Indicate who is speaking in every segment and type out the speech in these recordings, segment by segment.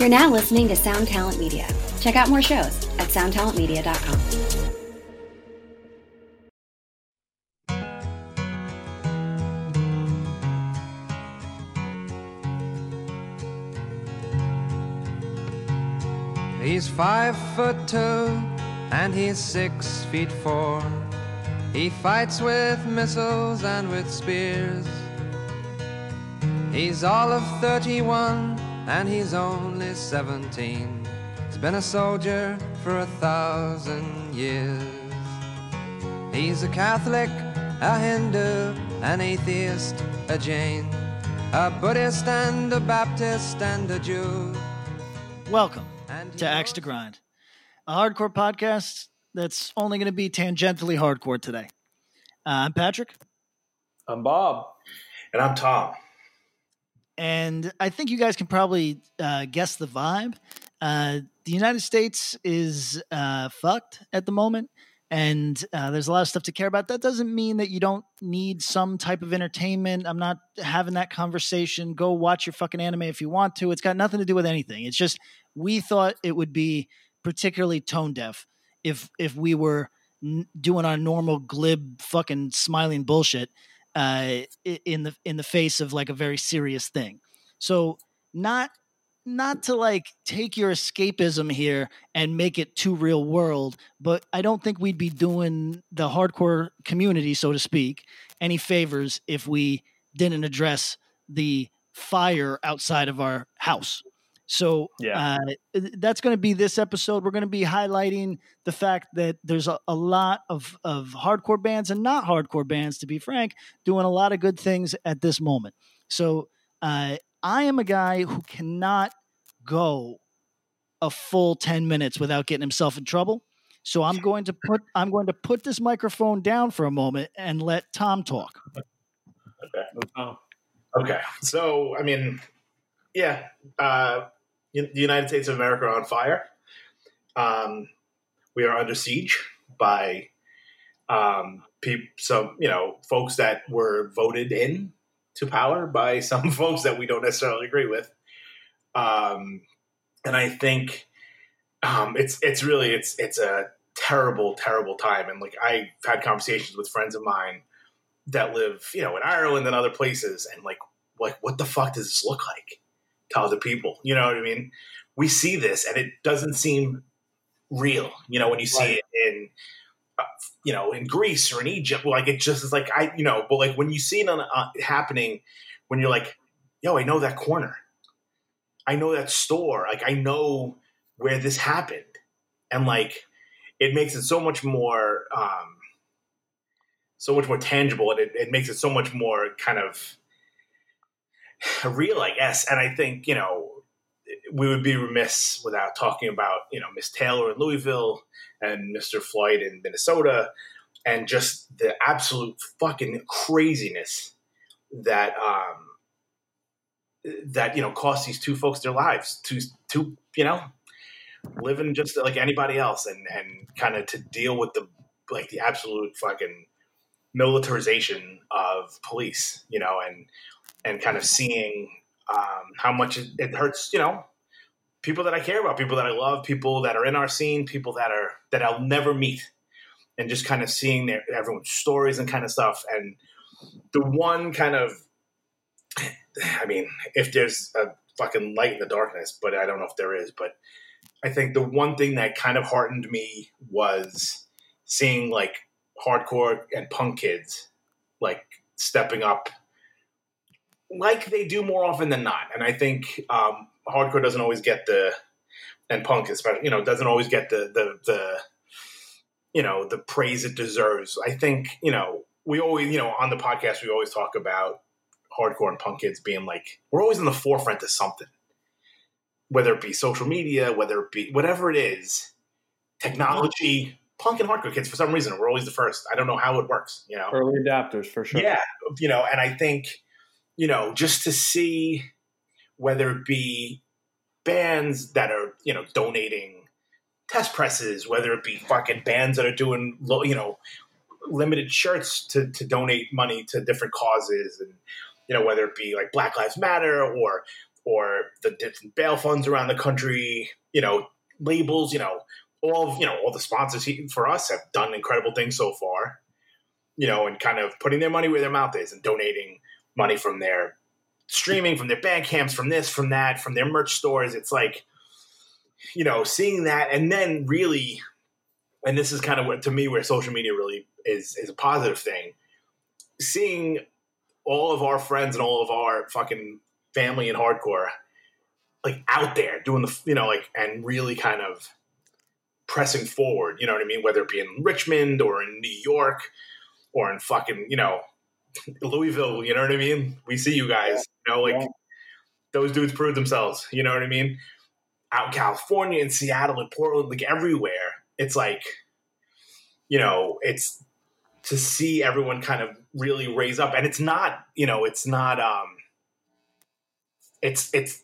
Speaker 1: You're now listening to Sound Talent Media. Check out more shows at soundtalentmedia.com.
Speaker 2: He's five foot two and he's six feet four. He fights with missiles and with spears. He's all of 31 and he's only 17. He's been a soldier for a thousand years. He's a Catholic, a Hindu, an atheist, a Jain, a Buddhist and a Baptist and a Jew.
Speaker 3: Welcome
Speaker 2: And
Speaker 3: to Axe to Grind, a hardcore podcast that's only going to be tangentially hardcore today. Uh, I'm Patrick,
Speaker 4: I'm Bob.
Speaker 5: And I'm Tom.
Speaker 3: And I think you guys can probably uh, guess the vibe. Uh, the United States is uh, fucked at the moment, and uh, there's a lot of stuff to care about. That doesn't mean that you don't need some type of entertainment. I'm not having that conversation. Go watch your fucking anime if you want to. It's got nothing to do with anything. It's just we thought it would be particularly tone deaf if if we were n- doing our normal glib fucking smiling bullshit uh, in the in the face of like a very serious thing. So not not to like take your escapism here and make it too real world, but I don't think we'd be doing the hardcore community, so to speak, any favors if we didn't address the fire outside of our house. So
Speaker 4: Yeah.
Speaker 3: uh, that's going to be this episode. We're going to be highlighting the fact that there's a, a lot of, of hardcore bands and not hardcore bands, to be frank, doing a lot of good things at this moment. So uh, I am a guy who cannot go a full 10 minutes without getting himself in trouble. So I'm going to put I'm going to put this microphone down for a moment and let Tom talk.
Speaker 4: Oh,
Speaker 5: Okay. So, I mean, yeah, uh, the United States of America are on fire. Um, we are under siege by um, some, you know, folks that were voted in to power by some folks that we don't necessarily agree with. Um, and I think um, it's it's really it's it's a terrible terrible time. And like I've had conversations with friends of mine that live, you know, in Ireland and other places, and like, like, what the fuck does this look like to other people? You know what I mean? We see this, and it doesn't seem real. You know, when you see
Speaker 4: Right.
Speaker 5: it in, uh, you know, in Greece or in Egypt, like it just is like I, you know, but like when you see it on, uh, happening, when you're like, yo, I know that corner, I know that store, like I know where this happened, and like it makes it so much more. um so much more tangible and it, it makes it so much more kind of real, I guess. And I think, you know, we would be remiss without talking about, you know, Miss Taylor in Louisville and Mr. Floyd in Minnesota and just the absolute fucking craziness that, um, that, you know, cost these two folks their lives to, to, you know, living just like anybody else and, and kind of to deal with the, like the absolute fucking militarization of police, you know, and and kind of seeing um, how much it, hurts, you know, people that I care about, people that I love, people that are in our scene, people that are that I'll never meet, and just kind of seeing their everyone's stories and kind of stuff. And the one kind of, I mean, if there's a fucking light in the darkness, but I don't know if there is, but I think the one thing that kind of heartened me was seeing like hardcore and punk kids like stepping up like they do more often than not. And i think um, hardcore doesn't always get the and punk especially you know doesn't always get the the the you know the praise it deserves. I think you know we always you know on the podcast we always talk about hardcore and punk kids being like we're always in the forefront of something. Whether it be social media whether it be whatever it is technology punk and hardcore kids for some reason we're always the first. I don't know how it works you know?
Speaker 4: Early adapters for sure.
Speaker 5: yeah, you know, and I think, you know, just to see whether it be bands that are, you know, donating test presses, whether it be fucking bands that are doing, lo- you know, limited shirts to, to donate money to different causes and, you know, whether it be like Black Lives Matter or or the different bail funds around the country, you know, labels, you know, all of, you know, all the sponsors for us have done incredible things so far, you know, and kind of putting their money where their mouth is and donating money from their streaming, from their band camps, from this, from that, from their merch stores. It's like, you know, seeing that and then really, and this is kind of what to me where social media really is is a positive thing. Seeing all of our friends and all of our fucking family and hardcore like out there doing the you know like and really kind of pressing forward you know what i mean whether it be in richmond or in new york or in fucking you know louisville you know what i mean? We see you guys you know like
Speaker 4: Yeah.
Speaker 5: those dudes prove themselves you know what i mean? Out in california and seattle and portland like everywhere it's like you know it's to see everyone kind of really raise up and it's not you know it's not um it's it's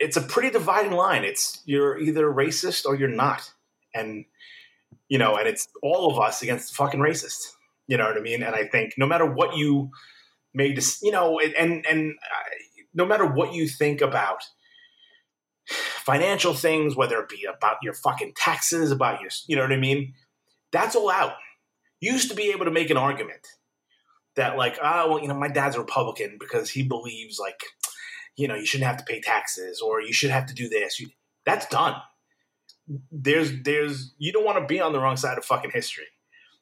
Speaker 5: it's a pretty dividing line. It's you're either racist or you're not and you know and it's all of us against the fucking racist you know what i mean? And i think no matter what you may you know and and, and uh, no matter what you think about financial things whether it be about your fucking taxes about your you know what i mean? That's all out. You used to be able to make an argument that like oh well you know my dad's a republican because he believes like you know you shouldn't have to pay taxes or you should have to do this. You- that's done. There's there's you don't want to be on the wrong side of fucking history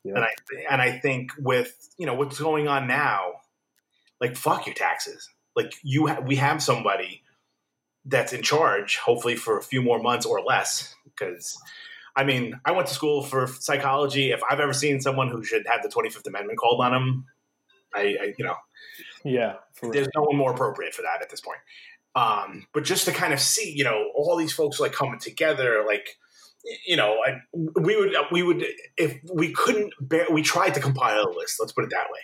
Speaker 4: Yeah.
Speaker 5: and i and i think with you know what's going on now like fuck your taxes like you ha- we have somebody that's in charge hopefully for a few more months or less because I mean, I went to school for psychology. If I've ever seen someone who should have the 25th Amendment called on them, I, I you know,
Speaker 4: Yeah.
Speaker 5: There's no one more appropriate for that at this point. Um, but just to kind of see, you know, all these folks like coming together, like, you know, I, we would, we would, if we couldn't bear, we tried to compile a list. Let's put it that way.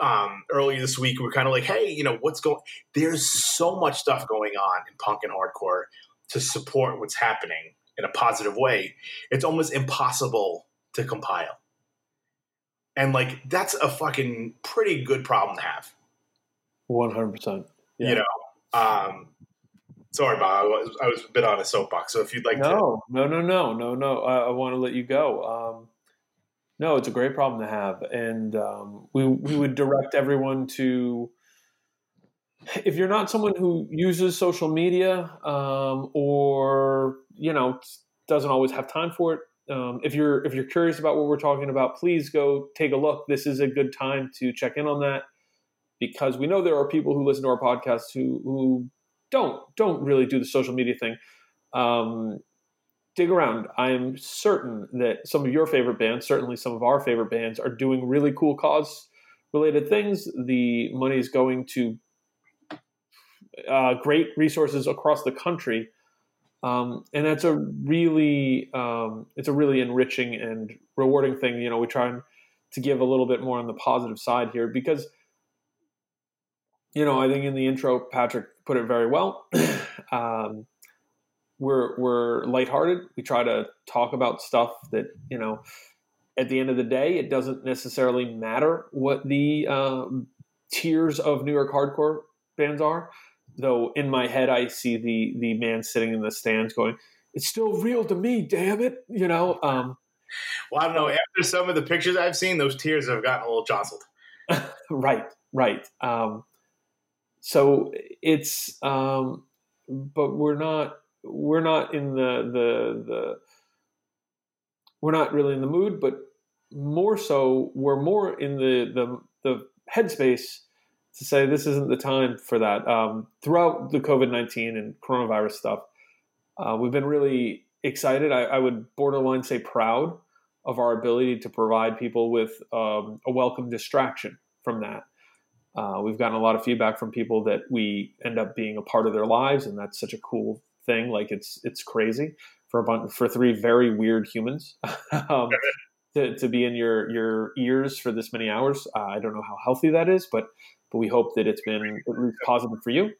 Speaker 5: Um, earlier this week, we were kind of like, hey, you know, what's going? There's so much stuff going on in punk and hardcore to support what's happening in a positive way. It's almost impossible to compile. And like that's a fucking pretty good problem to have
Speaker 4: one hundred percent.
Speaker 5: You know. Um, sorry, Bob. I was, I was a bit on a soapbox. So if you'd like to,
Speaker 4: No, no, no, no, no, no. I, I want to let you go. Um, no, it's a great problem to have, and um, we we would direct everyone to. If you're not someone who uses social media, um, or you know doesn't always have time for it, um, if you're if you're curious about what we're talking about, please go take a look. This is a good time to check in on that because we know there are people who listen to our podcast who who don't don't really do the social media thing. Um, dig around. I am certain that some of your favorite bands, certainly some of our favorite bands, are doing really cool cause related things. The money is going to uh, great resources across the country. Um, and that's a really um, it's a really enriching and rewarding thing. You know, we try to give a little bit more on the positive side here because you know I think in the intro Patrick put it very well. um, we're we're lighthearted. We try to talk about stuff that you know. At the end of the day, it doesn't necessarily matter what the um, tiers of New York hardcore bands are. Though in my head, I see the the man sitting in the stands going, "It's still real to me, damn it!" You know. Um,
Speaker 5: well, I don't know. After some of the pictures I've seen, those tears have gotten a little jostled.
Speaker 4: right, right. Um, so it's, um, but we're not we're not in the the the we're not really in the mood, but more so we're more in the the the headspace to say this isn't the time for that. Um, throughout the COVID nineteen and coronavirus stuff, uh, we've been really excited. I, I, would borderline say proud of our ability to provide people with um, a welcome distraction from that. Uh, we've gotten a lot of feedback from people that we end up being a part of their lives, and that's such a cool thing. Like it's it's crazy for a bunch for three very weird humans um, to, to be in your your ears for this many hours. Uh, I don't know how healthy that is, but but we hope that it's been at least positive for you.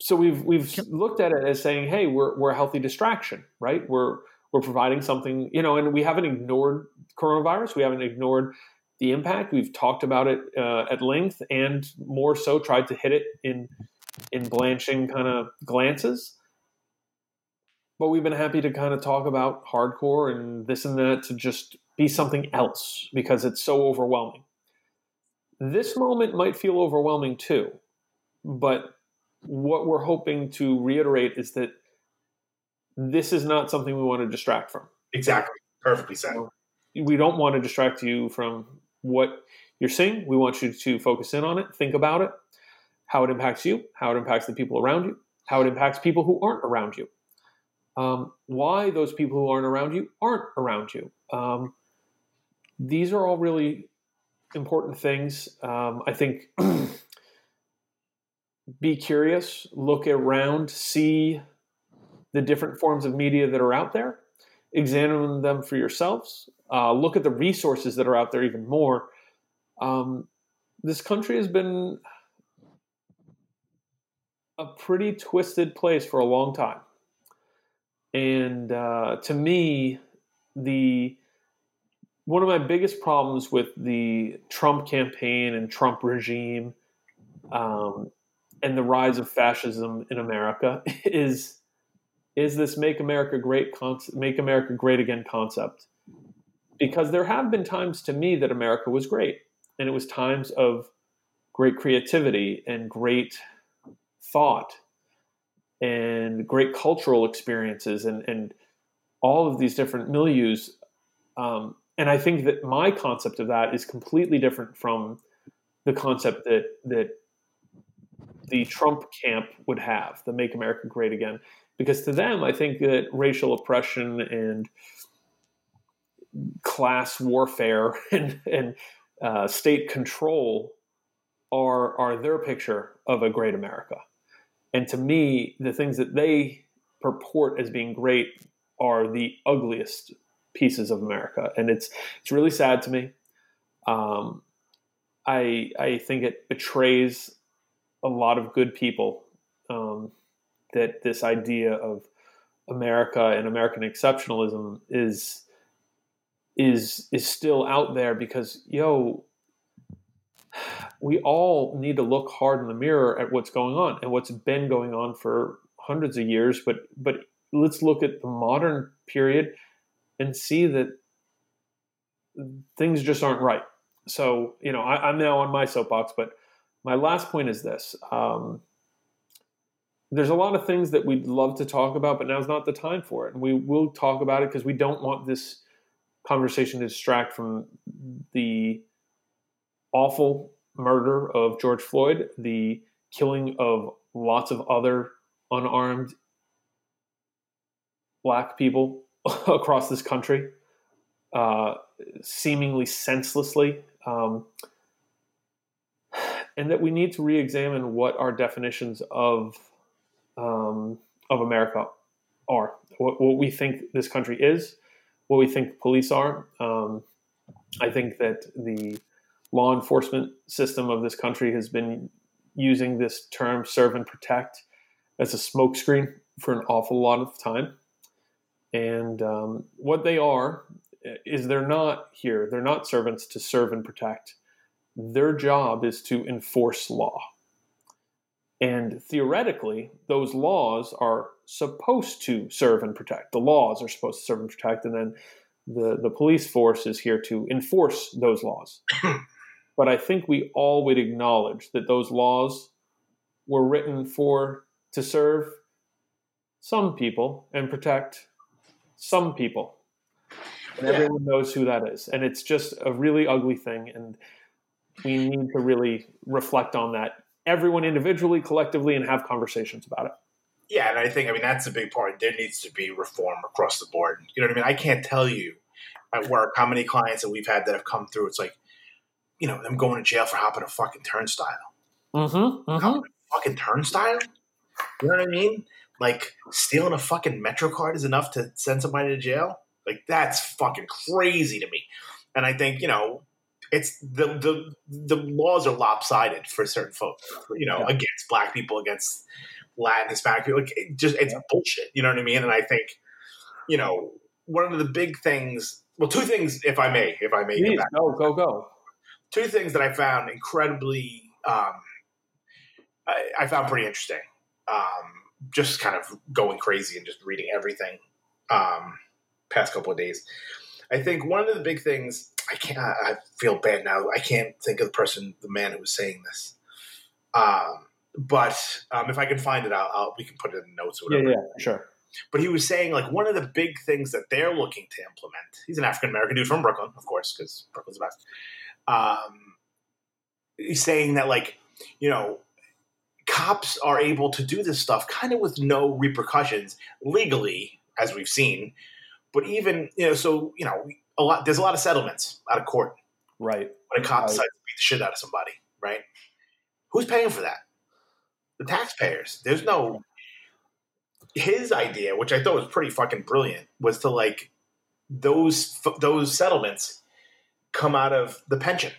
Speaker 4: So we've we've looked at it as saying, hey, we're we're a healthy distraction, right? We're we're providing something, you know, and we haven't ignored coronavirus. We haven't ignored the impact. We've talked about it uh, at length, and more so, tried to hit it in in blanching kind of glances. But we've been happy to kind of talk about hardcore and this and that to just be something else because it's so overwhelming. This moment might feel overwhelming too, but what we're hoping to reiterate is that this is not something we want to distract from.
Speaker 5: Exactly. Perfectly said.
Speaker 4: We don't want to distract you from what you're seeing. We want you to focus in on it, think about it, how it impacts you, how it impacts the people around you, how it impacts people who aren't around you, um, why those people who aren't around you aren't around you. Um, these are all really important things. Um, I think be curious, look around, see the different forms of media that are out there, examine them for yourselves, uh, look at the resources that are out there even more. Um, this country has been a pretty twisted place for a long time. And uh, to me, the one of my biggest problems with the Trump campaign and Trump regime um, and the rise of fascism in America is is this "Make America Great" concept, "Make America Great Again" concept. Because there have been times to me that America was great, and it was times of great creativity and great thought and great cultural experiences and, and all of these different milieus. Um, and I think that my concept of that is completely different from the concept that that the Trump camp would have, the "Make America Great Again," because to them, I think that racial oppression and class warfare and, and uh, state control are are their picture of a great America. And to me, the things that they purport as being great are the ugliest pieces of America, and it's it's really sad to me. Um, I I think it betrays a lot of good people um, that this idea of America and American exceptionalism is is is still out there because yo we all need to look hard in the mirror at what's going on and what's been going on for hundreds of years. But but let's look at the modern period and see that things just aren't right. So you know I, am now on my soapbox but my last point is this. Um, there's a lot of things that we'd love to talk about but now's not the time for it and we will talk about it because we don't want this conversation to distract from the awful murder of George Floyd, the killing of lots of other unarmed black people across this country, uh, seemingly senselessly. Um, and that we need to re-examine what our definitions of um, of America are, what, what, we think this country is, what we think police are. Um, I think that the law enforcement system of this country has been using this term serve and protect as a smokescreen for an awful lot of time. And um, what they are is they're not here, they're not servants to serve and protect. Their job is to enforce law. And theoretically, those laws are supposed to serve and protect. The laws are supposed to serve and protect, and then the, the police force is here to enforce those laws. But I think we all would acknowledge that those laws were written for to serve some people and protect some people. And yeah. everyone knows who that is. And it's just a really ugly thing. And we need to really reflect on that, everyone individually, collectively, and have conversations about it.
Speaker 5: Yeah, and I think I mean that's a big part. There needs to be reform across the board. You know what I mean? I can't tell you at work how many clients that we've had that have come through. It's like, you know, them going to jail for hopping a fucking turnstile.
Speaker 3: Mm-hmm. mm-hmm.
Speaker 5: fucking turnstile? You know what I mean? Like stealing a fucking Metro card is enough to send somebody to jail? Like that's fucking crazy to me. And I think, you know, it's the the the laws are lopsided for certain folks, you know, yeah. against black people, against Latin, Hispanic people. Like it just it's yeah. bullshit. You know what I mean? And I think, you know, one of the big things well, two things, if I may, if I may.
Speaker 4: Please, go, go, go
Speaker 5: two things that I found incredibly um, I, I found pretty interesting. Um, just kind of going crazy and just reading everything um, past couple of days. I think one of the big things I can't. I feel bad now. I can't think of the person, the man who was saying this. Um, but um, if I can find it, I'll, I'll, we can put it in notes or
Speaker 4: Yeah,
Speaker 5: whatever.
Speaker 4: yeah, sure.
Speaker 5: But he was saying like one of the big things that they're looking to implement. He's an African American dude from Brooklyn, of course, because Brooklyn's the best. Um, he's saying that like you know cops are able to do this stuff kind of with no repercussions legally, as we've seen. But even you know, so you know, a lot there's a lot of settlements out of court
Speaker 4: Right.
Speaker 5: when a cop
Speaker 4: Right.
Speaker 5: decides to beat the shit out of somebody, right? Who's paying for that? The taxpayers. There's no. His idea, which I thought was pretty fucking brilliant, was to like those those settlements come out of the pension.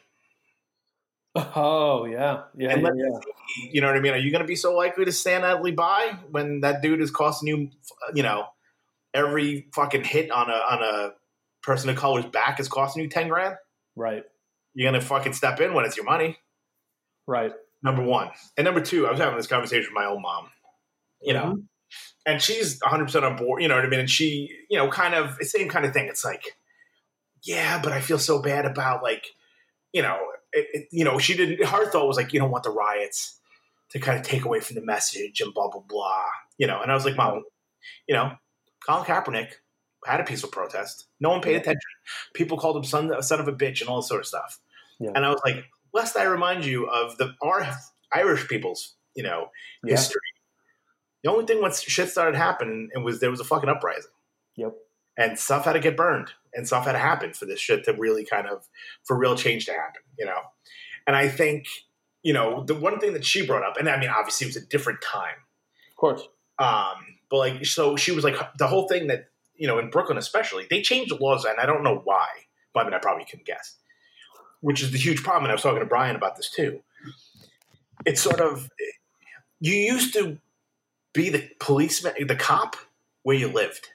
Speaker 4: Oh yeah, yeah,
Speaker 5: And
Speaker 4: yeah, yeah.
Speaker 5: You know what I mean? Are you going to be so likely to stand idly by when that dude is costing you, you know, every fucking hit on a on a person of color's back is costing you ten grand?
Speaker 4: Right.
Speaker 5: You're going to fucking step in when it's your money.
Speaker 4: Right.
Speaker 5: number one. And number two, I was having this conversation with my own mom, you know,
Speaker 4: Mm-hmm.
Speaker 5: and she's 100% on board, you know what I mean? And she, you know, kind of, same kind of thing. It's like, yeah, but I feel so bad about like, you know, it, it, you know, she didn't, her thought was like, you don't want the riots to kind of take away from the message and blah, blah, blah, you know. And I was like, mom, you know, Colin Kaepernick had a peaceful protest. No one paid attention. People called him son, son of a bitch and all this sort of stuff.
Speaker 4: Yeah.
Speaker 5: And I was like, lest I remind you of the our Irish people's, you know,
Speaker 4: Yeah.
Speaker 5: history. The only thing when shit started happening it was there was a fucking uprising.
Speaker 4: Yep.
Speaker 5: And stuff had to get burned and stuff had to happen for this shit to really kind of for real change to happen, you know. And I think, you know, the one thing that she brought up, and I mean obviously it was a different time.
Speaker 4: Of course.
Speaker 5: Um, but like, so she was like, the whole thing that, you know, in Brooklyn especially, they changed the laws, and I don't know why, but I mean, I probably can guess, which is the huge problem. And I was talking to Brian about this too. It's sort of, you used to be the policeman, the cop where you lived.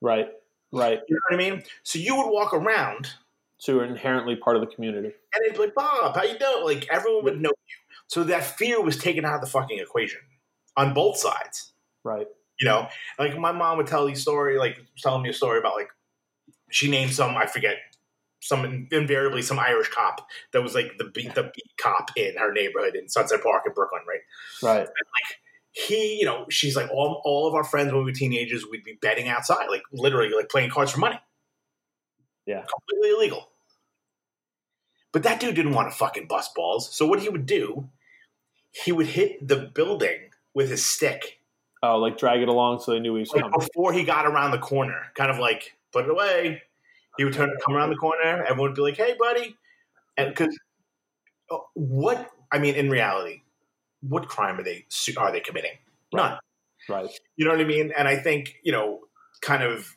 Speaker 4: Right. Right.
Speaker 5: You know what I mean? So you would walk around
Speaker 4: So you're inherently part of the community.
Speaker 5: and they'd be like, Bob, how you doing? Like everyone would know you. So that fear was taken out of the fucking equation on both sides.
Speaker 4: Right.
Speaker 5: You know, like my mom would tell these story, like telling me a story about like she named some I forget some invariably some Irish cop that was like the beat the beat cop in her neighborhood in Sunset Park in Brooklyn, right?
Speaker 4: Right.
Speaker 5: And like he, you know, she's like all all of our friends when we were teenagers, we'd be betting outside, like literally like playing cards for money.
Speaker 4: Yeah.
Speaker 5: completely illegal. But that dude didn't want to fucking bust balls, so what he would do, he would hit the building with his stick
Speaker 4: Oh, like drag it along so they knew he was
Speaker 5: like
Speaker 4: coming.
Speaker 5: before he got around the corner, kind of like put it away. He would turn, come around the corner. Everyone would be like, "Hey, buddy," and because uh, what I mean, in reality, what crime are they are they committing? None.
Speaker 4: Right.
Speaker 5: You know what I mean? And I think you know, kind of,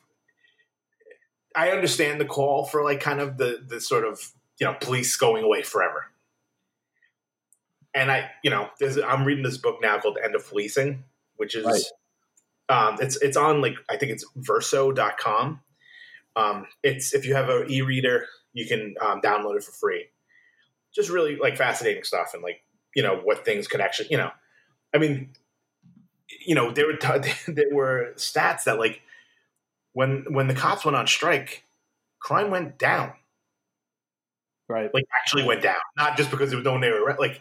Speaker 5: I understand the call for like kind of the the sort of you know police going away forever. And I, you know, there's I'm reading this book now called End of Policing, which is
Speaker 4: Right.
Speaker 5: um, it's it's on like I think it's verso.com. Um, it's if you have an e-reader, you can um, download it for free. Just really like fascinating stuff and like you know what things could actually you know. I mean, you know there were t- there were stats that like when when the cops went on strike, crime went down.
Speaker 4: Right.
Speaker 5: Like actually went down, not just because it was no they were like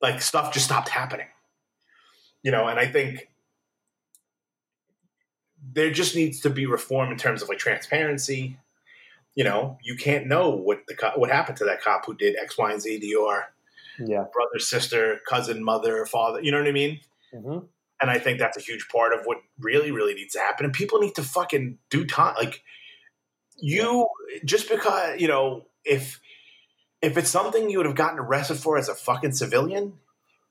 Speaker 5: like stuff just stopped happening. You know, and I think there just needs to be reform in terms of like transparency. You know, you can't know what the co- what happened to that cop who did X, Y, and Z to your
Speaker 4: Yeah.
Speaker 5: brother, sister, cousin, mother, father. You know what I mean?
Speaker 4: hmm
Speaker 5: And I think that's a huge part of what really, really needs to happen. And people need to fucking do time. Like you, just because you know, if if it's something you would have gotten arrested for as a fucking civilian,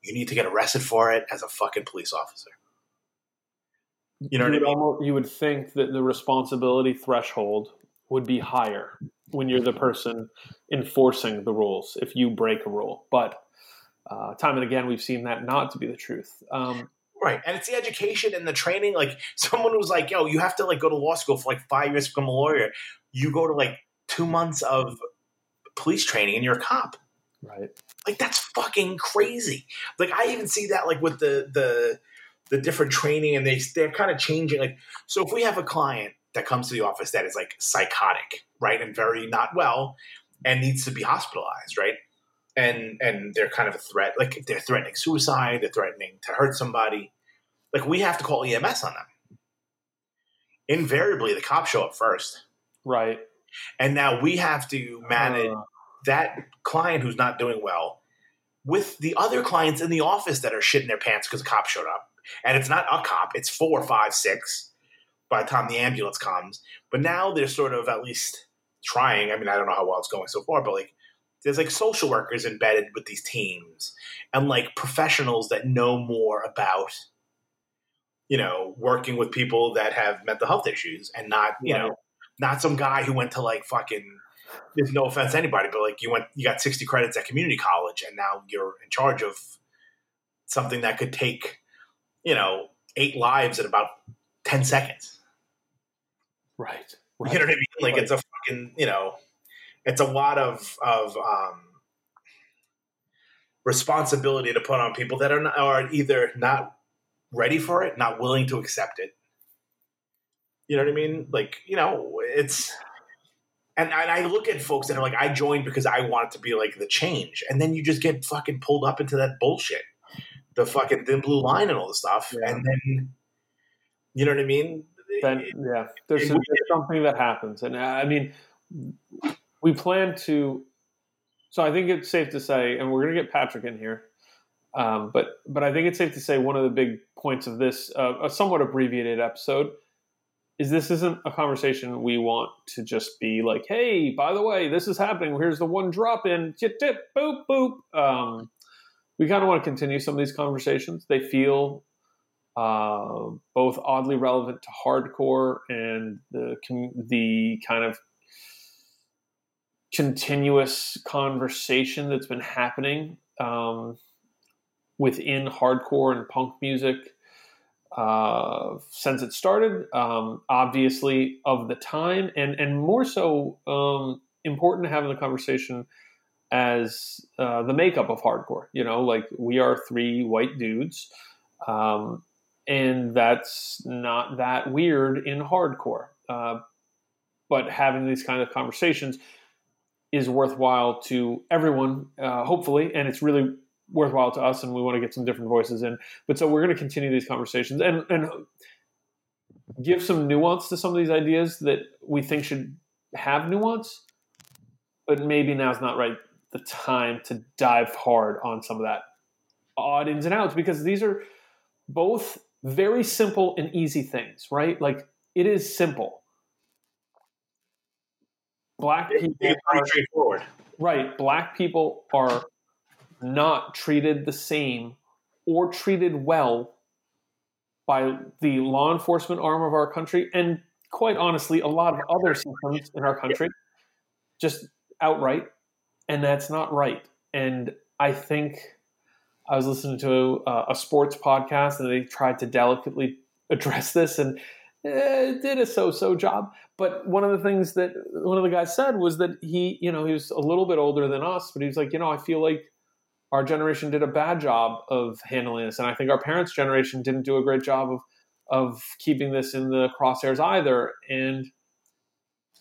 Speaker 5: you need to get arrested for it as a fucking police officer. You know what I
Speaker 4: you would
Speaker 5: mean?
Speaker 4: almost, you would think that the responsibility threshold would be higher when you're the person enforcing the rules if you break a rule. But uh, time and again, we've seen that not to be the truth. Um,
Speaker 5: Right. And it's the education and the training. Like someone was like, yo, you have to like go to law school for like five years to become a lawyer. You go to like two months of police training and you're a cop.
Speaker 4: Right.
Speaker 5: Like that's fucking crazy. Like I even see that like with the the the different training and they they're kind of changing. Like so, if we have a client that comes to the office that is like psychotic, right, and very not well, and needs to be hospitalized, right, and and they're kind of a threat, like they're threatening suicide, they're threatening to hurt somebody, like we have to call EMS on them. Invariably, the cops show up first,
Speaker 4: Right.
Speaker 5: and now we have to manage
Speaker 4: Uh,
Speaker 5: that client who's not doing well with the other clients in the office that are shitting their pants because a cop showed up. And it's not a cop, it's four, five, six by the time the ambulance comes. But now they're sort of at least trying. I mean, I don't know how well it's going so far, but like there's like social workers embedded with these teams and like professionals that know more about you know working with people that have mental health issues and not you
Speaker 4: Right.
Speaker 5: know not some guy who went to like fucking there's no offense to anybody, but like you went, you got 60 credits at community college, and now you're in charge of something that could take, you know, eight lives in about 10 seconds.
Speaker 4: right.
Speaker 5: You know what I mean? Like it's a fucking, you know, it's a lot of of um, responsibility to put on people that are not, are either not ready for it, not willing to accept it. You know what I mean? Like you know, it's and, and I look at folks that are like, I joined because I wanted to be like the change, and then you just get fucking pulled up into that bullshit, the fucking thin blue line and all the stuff,
Speaker 4: Yeah.
Speaker 5: and then you know what I mean?
Speaker 4: then yeah. There's,
Speaker 5: it-
Speaker 4: some- there's something that happens. And uh, i mean we plan to so i think it's safe to say and we're going to get patrick in here um, but but i think it's safe to say one of the big points of this uh, a somewhat abbreviated episode is this isn't a conversation we want to just be like hey by the way this is happening. Here's the one drop in tip tip boop boop. Um, we kind of want to continue some of these conversations. They feel uh, both oddly relevant to hardcore and the the kind of continuous conversation that's been happening um, within hardcore and punk music uh, since it started. Um, obviously, of the time, and and more so um, important to have in the conversation as uh, the makeup of hardcore. You know, like we are three white dudes. Um, and that's not that weird in hardcore. Uh, but having these kind of conversations is worthwhile to everyone, uh, hopefully, and it's really worthwhile to us. And we want to get some different voices in. But so we're going to continue these conversations and and give some nuance to some of these ideas that we think should have nuance. But maybe now's not right the time to dive hard on some of that odd ins and outs because these are both very simple and easy things, right? Like it is simple. Black people, are, right? Black people are not treated the same or treated well by the law enforcement arm of our country, and quite honestly, a lot of other systems in our country, just outright, and that's not right. And I think I was listening to a, a sports podcast and they tried to delicately address this and eh, did a so-so job. But one of the things that one of the guys said was that he, you know, he was a little bit older than us, but he was like, you know, I feel like our generation did a bad job of handling this, and I think our parents' generation didn't do a great job of of keeping this in the crosshairs either. And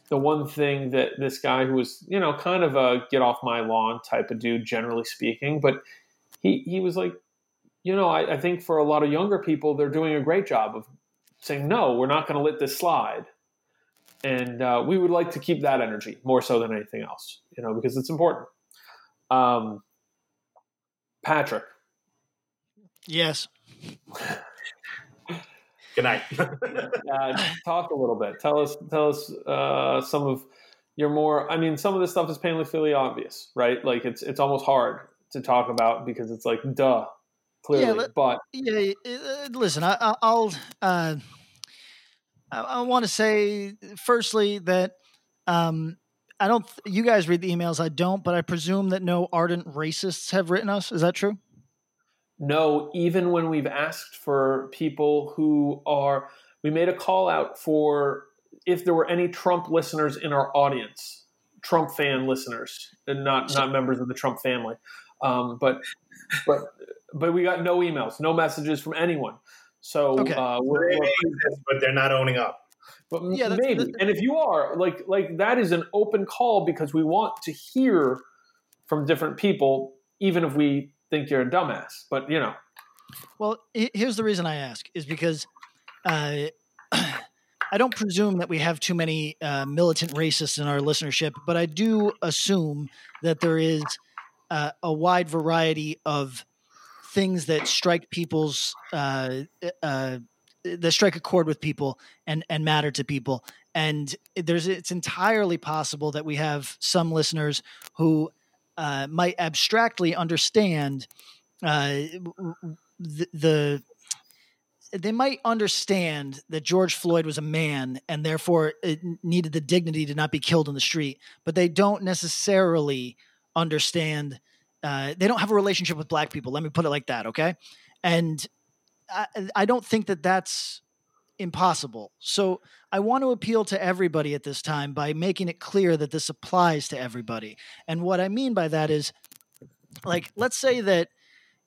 Speaker 4: the one thing that this guy who was, you know, kind of a get off my lawn type of dude, generally speaking, but he he was like, you know, I, I think for a lot of younger people, they're doing a great job of saying, no, we're not going to let this slide. And uh, we would like to keep that energy more so than anything else, you know, because it's important. Um, Patrick,
Speaker 3: Yes.
Speaker 5: Good night.
Speaker 4: uh, talk a little bit. Tell us, tell us uh, some of your more. I mean, some of this stuff is painfully obvious, right? Like it's it's almost hard to talk about because it's like, duh, clearly.
Speaker 3: let-
Speaker 4: but
Speaker 3: Yeah. uh, Listen, I, I- I'll. Uh, I, I want to say firstly that um, I don't. th- You guys read the emails. I don't, but I presume that no ardent racists have written us. Is that true?
Speaker 4: No, even when we've asked for people who are, we made a call out for if there were any Trump listeners in our audience Trump fan listeners and not not members of the Trump family. Um, but but but we got no emails, no messages from anyone. So
Speaker 3: Okay.
Speaker 4: uh, we're,
Speaker 5: They
Speaker 4: we're
Speaker 5: exist, but they're not owning up.
Speaker 4: But
Speaker 3: Yeah, that's-
Speaker 4: maybe.
Speaker 3: that-
Speaker 4: and if you are like like that is an open call because we want to hear from different people, even if we think you're a dumbass. But you know,
Speaker 3: Well, here's the reason I ask is because uh, I don't presume that we have too many uh, militant racists in our listenership, but I do assume that there is uh, a wide variety of things that strike people's uh, uh, that strike a chord with people and and matter to people. And there's it's entirely possible that we have some listeners who uh, might abstractly understand uh, the, the they might understand that George Floyd was a man and therefore it needed the dignity to not be killed in the street, but they don't necessarily understand. Uh, they don't have a relationship with black people. Let me put it like that, okay? And I, I don't think that that's impossible. So I want to appeal to everybody at this time by making it clear that this applies to everybody. And what I mean by that is, like, let's say that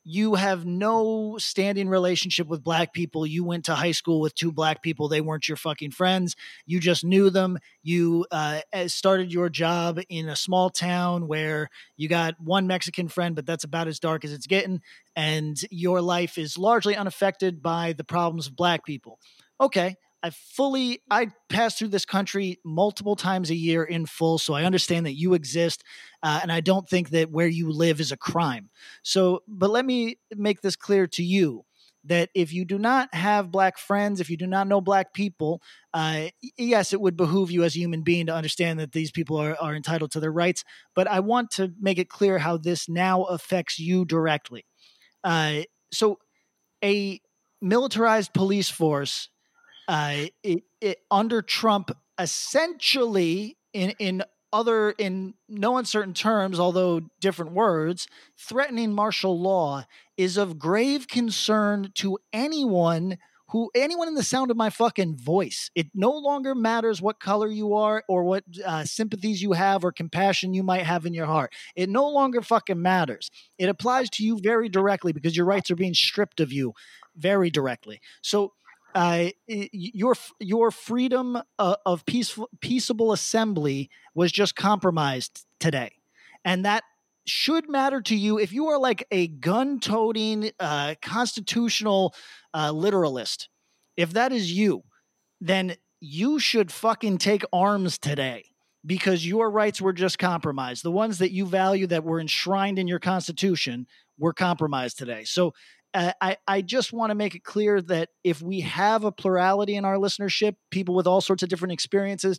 Speaker 3: you have no standing relationship with black people. You went to high school with two black people. They weren't your fucking friends. You just knew them. You uh, started your job in a small town where you got one Mexican friend, but that's about as dark as it's getting. And your life is largely unaffected by the problems of black people. Okay. I fully I pass through this country multiple times a year in full, so I understand that you exist, uh, and I don't think that where you live is a crime. So, but let me make this clear to you that if you do not have black friends, if you do not know black people, uh, yes, it would behoove you as a human being to understand that these people are, are entitled to their rights. But I want to make it clear how this now affects you directly. Uh, so, a militarized police force uh, it, it, under Trump, essentially in in other in no uncertain terms, although different words, threatening martial law is of grave concern to anyone who anyone in the sound of my fucking voice. It no longer matters what color you are or what uh, sympathies you have or compassion you might have in your heart. It no longer fucking matters. It applies to you very directly because your rights are being stripped of you very directly. So uh, your your freedom uh, of peaceful peaceable assembly was just compromised today, and that should matter to you if you are like a gun-toting uh, constitutional uh, literalist. If that is you, then you should fucking take arms today because your rights were just compromised. The ones that you value that were enshrined in your constitution were compromised today. So I, I just want to make it clear that if we have a plurality in our listenership, people with all sorts of different experiences,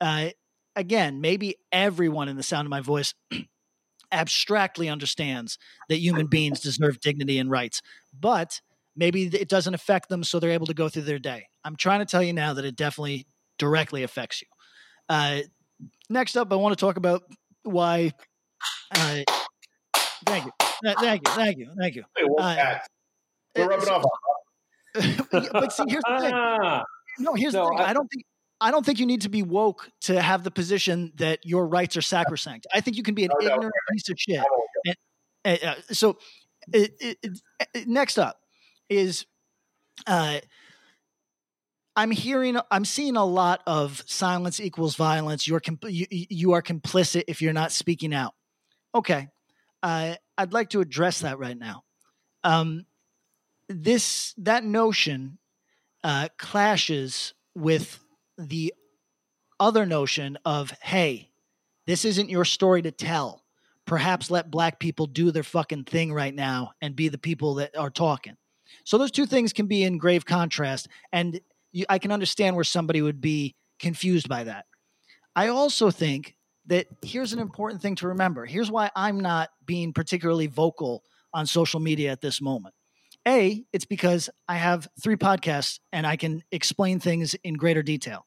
Speaker 3: uh, again, maybe everyone in the sound of my voice abstractly understands that human beings deserve dignity and rights, but maybe it doesn't affect them, so they're able to go through their day. I'm trying to tell you now that it definitely directly affects you. Uh, next up, I want to talk about why. Uh, thank you, thank you, thank you, thank you. Uh?
Speaker 5: We're rubbing off.
Speaker 3: but see, here's the thing.
Speaker 4: Ah,
Speaker 3: No, here's
Speaker 4: No,
Speaker 3: the thing. I,
Speaker 4: I-
Speaker 3: don't think I don't think you need to be woke to have the position that your rights are sacrosanct. I think you can be an
Speaker 5: No, no,
Speaker 3: ignorant piece of shit.
Speaker 5: I won't.
Speaker 3: Uh, so, it, it, it- it- next up is, uh, I'm hearing, I'm seeing a lot of silence equals violence. You're comp- you, you are complicit if you're not speaking out. Okay, uh, I'd like to address that right now. Um, this that notion uh, clashes with the other notion of hey, this isn't your story to tell. Perhaps let black people do their fucking thing right now and be the people that are talking. So those two things can be in grave contrast, and you, I can understand where somebody would be confused by that. I also think that here's an important thing to remember. Here's why I'm not being particularly vocal on social media at this moment. A, it's because I have three podcasts and I can explain things in greater detail.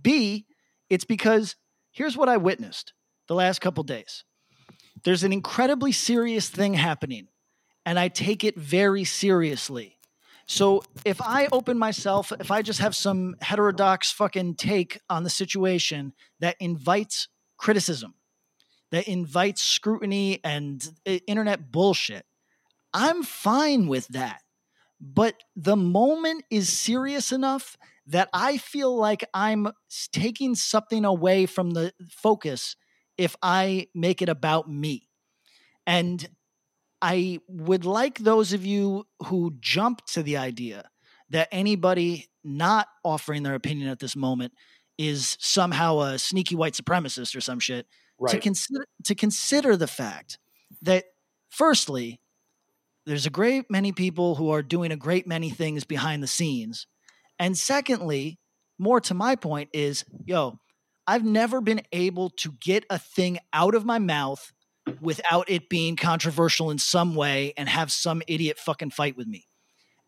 Speaker 3: B, it's because here's what I witnessed the last couple days. There's an incredibly serious thing happening, and I take it very seriously. So if I open myself, if I just have some heterodox fucking take on the situation that invites criticism, that invites scrutiny and internet bullshit, I'm fine with that. But the moment is serious enough that I feel like I'm taking something away from the focus if I make it about me. And I would like those of you who jump to the idea that anybody not offering their opinion at this moment is somehow a sneaky white supremacist or some shit
Speaker 4: Right.
Speaker 3: to consider to consider the fact that firstly there's a great many people who are doing a great many things behind the scenes and secondly more to my point is yo i've never been able to get a thing out of my mouth without it being controversial in some way and have some idiot fucking fight with me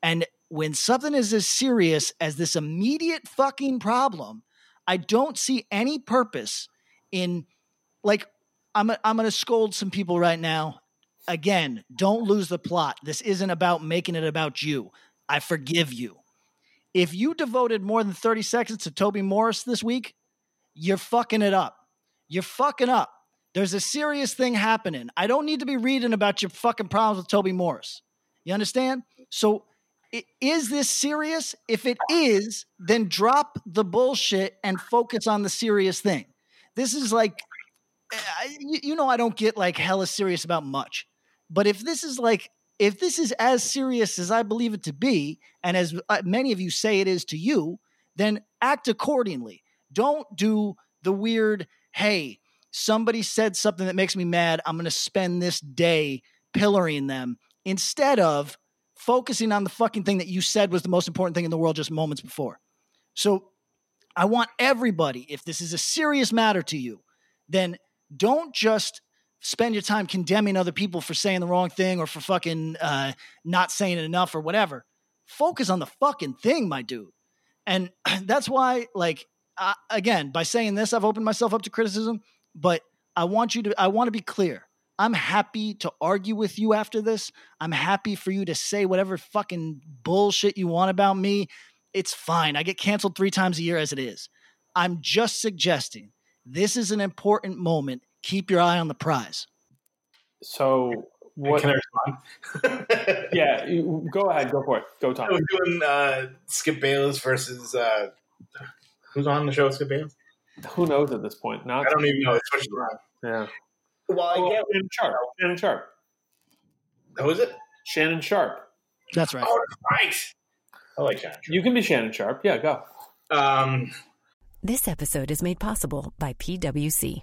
Speaker 3: and when something is as serious as this immediate fucking problem i don't see any purpose in like I'm I'm going to scold some people right now. Again, don't lose the plot. This isn't about making it about you. I forgive you. If you devoted more than 30 seconds to Toby Morse this week, you're fucking it up. You're fucking up. There's a serious thing happening. I don't need to be reading about your fucking problems with Toby Morse. You understand? So is this serious? If it is, then drop the bullshit and focus on the serious thing. This is like eh, you you know I don't get like hella serious about much, but if this is like if this is as serious as I believe it to be, and as uh, many of you say it is to you, then act accordingly. Don't do the weird. Hey, somebody said something that makes me mad. I'm going to spend this day pillaring them instead of focusing on the fucking thing that you said was the most important thing in the world just moments before. So I want everybody, if this is a serious matter to you, then don't just spend your time condemning other people for saying the wrong thing or for fucking uh, not saying it enough or whatever. Focus on the fucking thing, my dude. And that's why, like, uh, again, by saying this, I've opened myself up to criticism, but I want you to, I want to be clear. I'm happy to argue with you after this. I'm happy for you to say whatever fucking bullshit you want about me. It's fine. I get canceled three times a year as it is. I'm just suggesting this is an important moment. Keep your eye on the prize.
Speaker 4: So what?
Speaker 5: Can I respond?
Speaker 4: yeah, go ahead. Go for it. Go, Tom.
Speaker 5: I was doing uh, Skip Bayless versus uh, who's on the show? Skip Bayless.
Speaker 4: Who knows at this point? Not.
Speaker 5: I don't even know. It's switched around.
Speaker 4: Yeah.
Speaker 5: Well, I
Speaker 4: Oh,
Speaker 5: get
Speaker 4: Shannon Sharpe. Shannon Sharpe.
Speaker 5: who is it?
Speaker 4: Shannon Sharpe.
Speaker 3: That's right.
Speaker 5: Oh, that's right. I like Shannon.
Speaker 4: You can be Shannon Sharpe. Yeah, go.
Speaker 5: Um,
Speaker 6: This episode is made possible by PWC.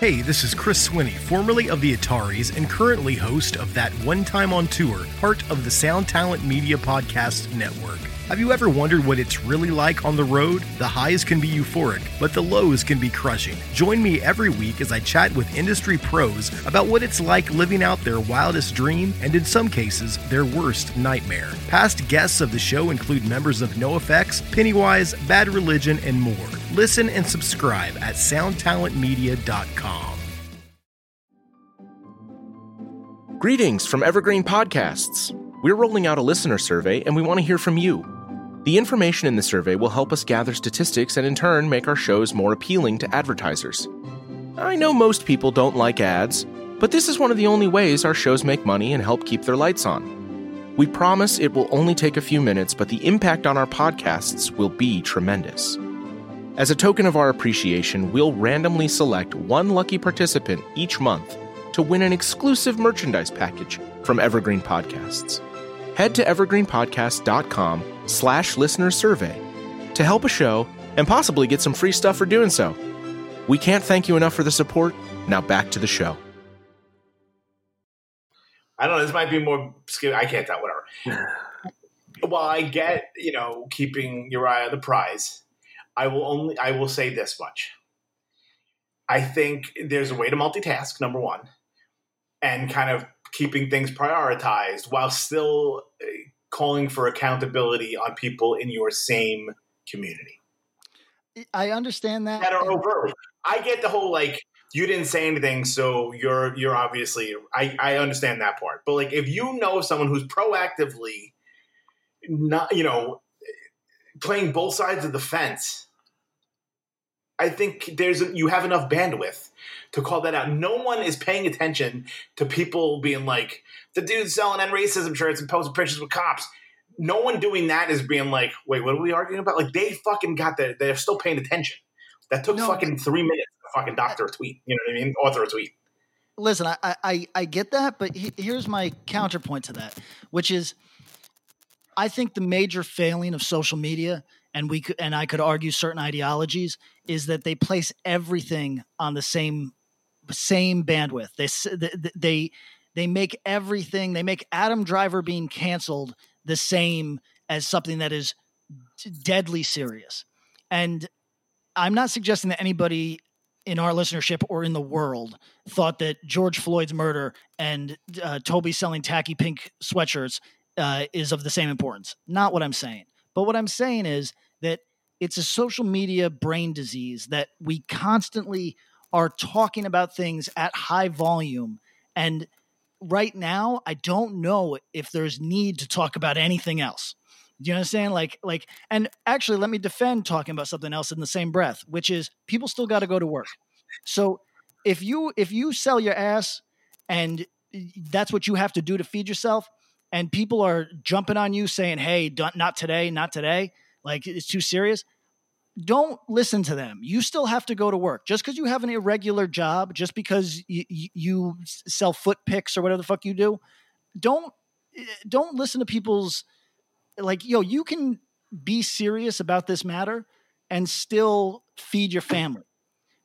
Speaker 7: Hey, this is Chris Swinney, formerly of the Ataris and currently host of That One Time on Tour, part of the Sound Talent Media Podcast Network. Have you ever wondered what it's really like on the road? The highs can be euphoric, but the lows can be crushing. Join me every week as I chat with industry pros about what it's like living out their wildest dream and, in some cases, their worst nightmare. Past guests of the show include members of NoFX, Pennywise, Bad Religion, and more. Listen and subscribe at soundtalentmedia.com.
Speaker 8: Greetings from Evergreen Podcasts. We're rolling out a listener survey and we want to hear from you. The information in the survey will help us gather statistics and in turn make our shows more appealing to advertisers. I know most people don't like ads, but this is one of the only ways our shows make money and help keep their lights on. We promise it will only take a few minutes, but the impact on our podcasts will be tremendous. As a token of our appreciation, we'll randomly select one lucky participant each month to win an exclusive merchandise package from Evergreen Podcasts. Head to evergreenpodcast.com slash listener survey to help a show and possibly get some free stuff for doing so. We can't thank you enough for the support. Now back to the show.
Speaker 5: I don't know. This might be more. Skip. I can't tell. Whatever. Well, I get you know keeping your eye on the prize. I will only. I will say this much. I think there's a way to multitask. Number one, and kind of keeping things prioritized while still uh, calling for accountability on people in your same community.
Speaker 3: I understand that.
Speaker 5: That are overtly. I get the whole like you didn't say anything, so you're you're obviously I, I understand that part. But like if you know someone who's proactively not you know playing both sides of the fence, I think there's you have enough bandwidth to call that out. No one is paying attention to people being like the dude selling end racism shirts and posting pictures with cops. No one doing that is being like, wait, what are we arguing about? Like they fucking got there. They're still paying attention. That took
Speaker 3: No,
Speaker 5: fucking three minutes to fucking doctor a tweet. You know what I mean? Author a tweet.
Speaker 3: listen, I, I I get that, but he, here's my counterpoint to that, which is, I think the major failing of social media, and we could, and I could argue certain ideologies, is that they place everything on the same same bandwidth. They they they make everything. They make Adam Driver being canceled the same as something that is deadly serious, and I'm not suggesting that anybody in our listenership or in the world thought that George Floyd's murder and uh, Toby selling tacky pink sweatshirts uh, is of the same importance. Not what I'm saying. But what I'm saying is that it's a social media brain disease that we constantly are talking about things at high volume. And right now, I don't know if there's need to talk about anything else. Do you understand? Like, like, and actually, let me defend talking about something else in the same breath, which is people still got to go to work. So if you if you sell your ass and that's what you have to do to feed yourself, and people are jumping on you saying, "Hey, not today, not today," like it's too serious. Don't listen to them. You still have to go to work. Just because you have an irregular job, just because you, you sell foot pics or whatever the fuck you do, don't don't listen to people's like yo you can be serious about this matter and still feed your family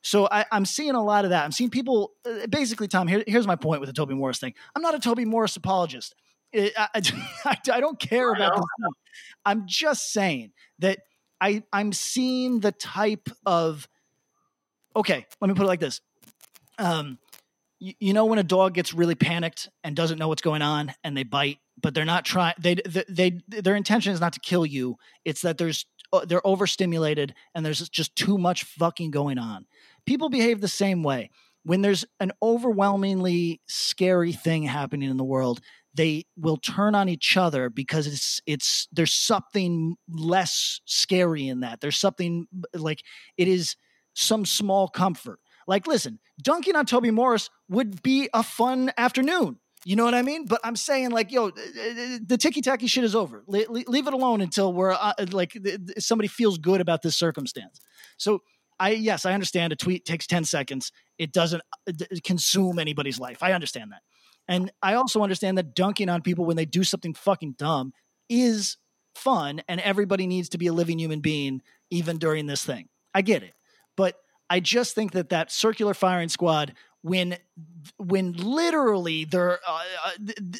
Speaker 3: so I, i'm seeing a lot of that i'm seeing people uh, basically tom here, here's my point with the toby morse thing i'm not a toby morse apologist I, I, I, I don't care
Speaker 5: I
Speaker 3: about this i'm just saying that I, i'm seeing the type of okay let me put it like this. Um, you, you know when a dog gets really panicked and doesn't know what's going on and they bite but they're not trying they, they they their intention is not to kill you. It's that there's uh, they're overstimulated and there's just too much fucking going on. People behave the same way. When there's an overwhelmingly scary thing happening in the world they will turn on each other because it's it's there's something less scary in that there's something like it is some small comfort like listen dunking on toby morse would be a fun afternoon you know what I mean? But I'm saying, like, yo, the ticky tacky shit is over. Le- le- leave it alone until we're uh, like th- th- somebody feels good about this circumstance. So, I yes, I understand a tweet takes ten seconds. It doesn't uh, consume anybody's life. I understand that, and I also understand that dunking on people when they do something fucking dumb is fun, and everybody needs to be a living human being even during this thing. I get it, but I just think that that circular firing squad when when literally they're uh, uh,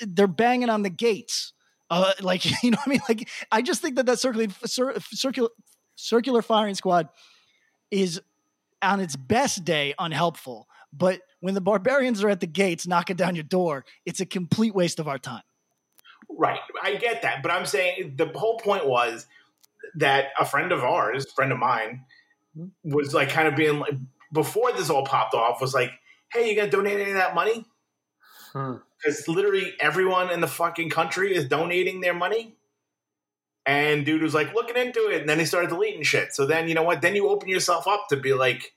Speaker 3: they're banging on the gates uh, like you know what I mean like I just think that that circular cir- circular circular firing squad is on its best day unhelpful but when the barbarians are at the gates knocking down your door it's a complete waste of our time
Speaker 5: Right. I get that. But I'm saying the whole point was that a friend of ours, friend of mine, was like kind of being like, before this all popped off, was like, hey, you going to donate any of that money?
Speaker 4: Hmm.
Speaker 5: Because literally everyone in the fucking country is donating their money. And dude was like looking into it, and then he started deleting shit. So then, you know what? Then you open yourself up to be like,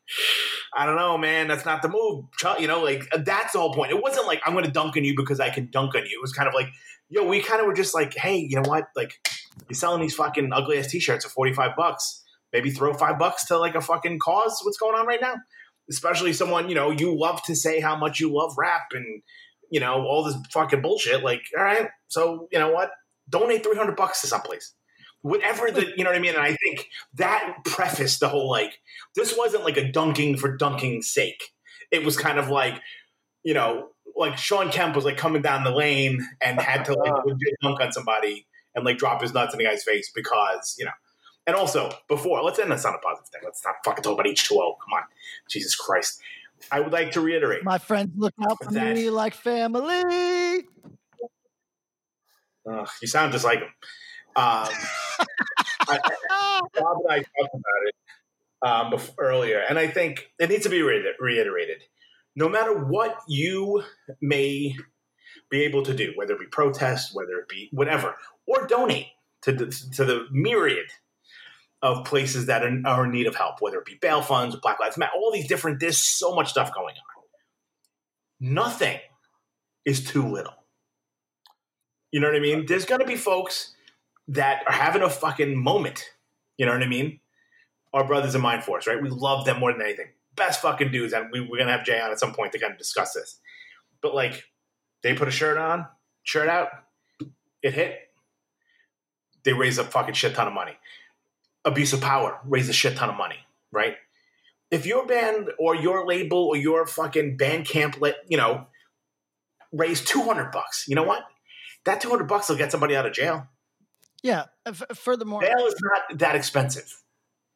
Speaker 5: I don't know, man, that's not the move. You know, like that's the whole point. It wasn't like I'm going to dunk on you because I can dunk on you. It was kind of like, yo, we kind of were just like, hey, you know what? Like, you're selling these fucking ugly ass t-shirts for 45 bucks. Maybe throw five bucks to like a fucking cause. What's going on right now? Especially someone, you know, you love to say how much you love rap and, you know, all this fucking bullshit. Like, all right, so you know what? Donate 300 bucks to someplace. Whatever the, you know what I mean? And I think that prefaced the whole like, this wasn't like a dunking for dunking's sake. It was kind of like, you know, like Shawn Kemp was like coming down the lane and had to like legit dunk on somebody and like drop his nuts in the guy's face because, you know. And also, before, let's end this on a positive thing. Let's not fucking talk about H2O. Come on. Jesus Christ. I would like to reiterate.
Speaker 3: My friends look out for
Speaker 5: That-
Speaker 3: me like family.
Speaker 5: Ugh, you sound just like him. Um, I, Bob and I talked about it um, before, earlier, and I think it needs to be reiter- reiterated. No matter what you may be able to do, whether it be protest, whether it be whatever, or donate to the, to the myriad of places that are, are in need of help, whether it be bail funds, Black Lives Matter, all these different. There's so much stuff going on. Nothing is too little. You know what I mean? There's going to be folks that are having a fucking moment. You know what I mean? Our brothers in Mindforce, right? We love them more than anything. Best fucking dudes. And we, we're to have Jay on at some point to kind of discuss this. But like, they put a shirt on, shirt out, it hit. They raise a fucking shit ton of money. Abuse of power, raise a shit ton of money, right? If your band or your label or your fucking Bandcamp, let you know, raise two hundred bucks, you know what? That two hundred bucks will get somebody out of jail.
Speaker 3: Yeah. f- Furthermore,
Speaker 5: Bail is not that expensive.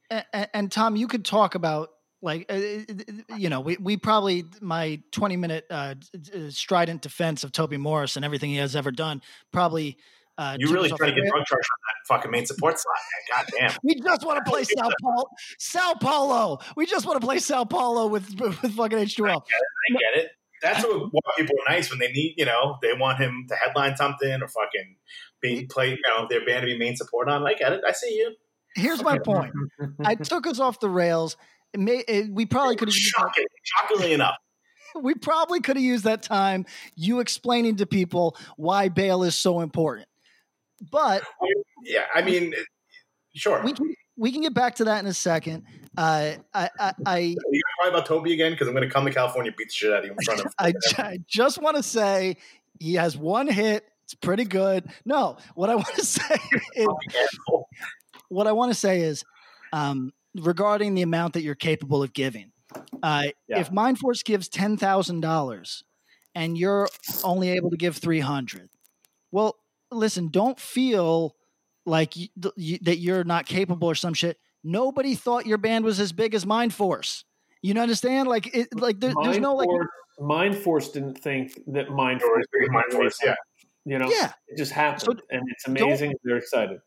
Speaker 3: and, and, Tom, you could talk about like uh, uh, you know we, we probably my 20 minute uh, uh, strident defense of Toby Morse and everything he has ever done probably uh,
Speaker 5: You really trying to get Drug Church on that fucking main support slot, man. God damn.
Speaker 3: we just want to play Sao Paulo Sao Paulo we just want to play Sao Paulo with with fucking H2O
Speaker 5: I get it. That's what, why people are nice when they need, you know, they want him to headline something or fucking be play, you know, their band to be main support on. Like I get it. I see you.
Speaker 3: here's my point I took us off the rails It may, it, we probably could have
Speaker 5: shockingly enough.
Speaker 3: we probably could have used that time you explaining to people why bail is so important but
Speaker 5: Yeah, I mean, sure.
Speaker 3: we can we can get back to that in a second. Uh, I, I, I,
Speaker 5: cry about Toby again? Because I'm going to come to California, beat the shit out of you in front of.
Speaker 3: I, I just want to say he has one hit. It's pretty good. No, what I want to say is what I want to say is um, regarding the amount that you're capable of giving. Uh,
Speaker 4: Yeah.
Speaker 3: If Mindforce gives ten thousand dollars and you're only able to give three hundred, well, listen. Don't feel like you, th- you, that you're not capable or some shit. Nobody thought your band was as big as Mindforce. You know, understand? Like, it, like there, there's no like,
Speaker 4: Force, Mindforce didn't think that Mindforce,
Speaker 5: it's Mindforce, yeah.
Speaker 4: you know,
Speaker 3: yeah.
Speaker 4: it just happened,
Speaker 3: So
Speaker 4: and it's amazing. They're excited.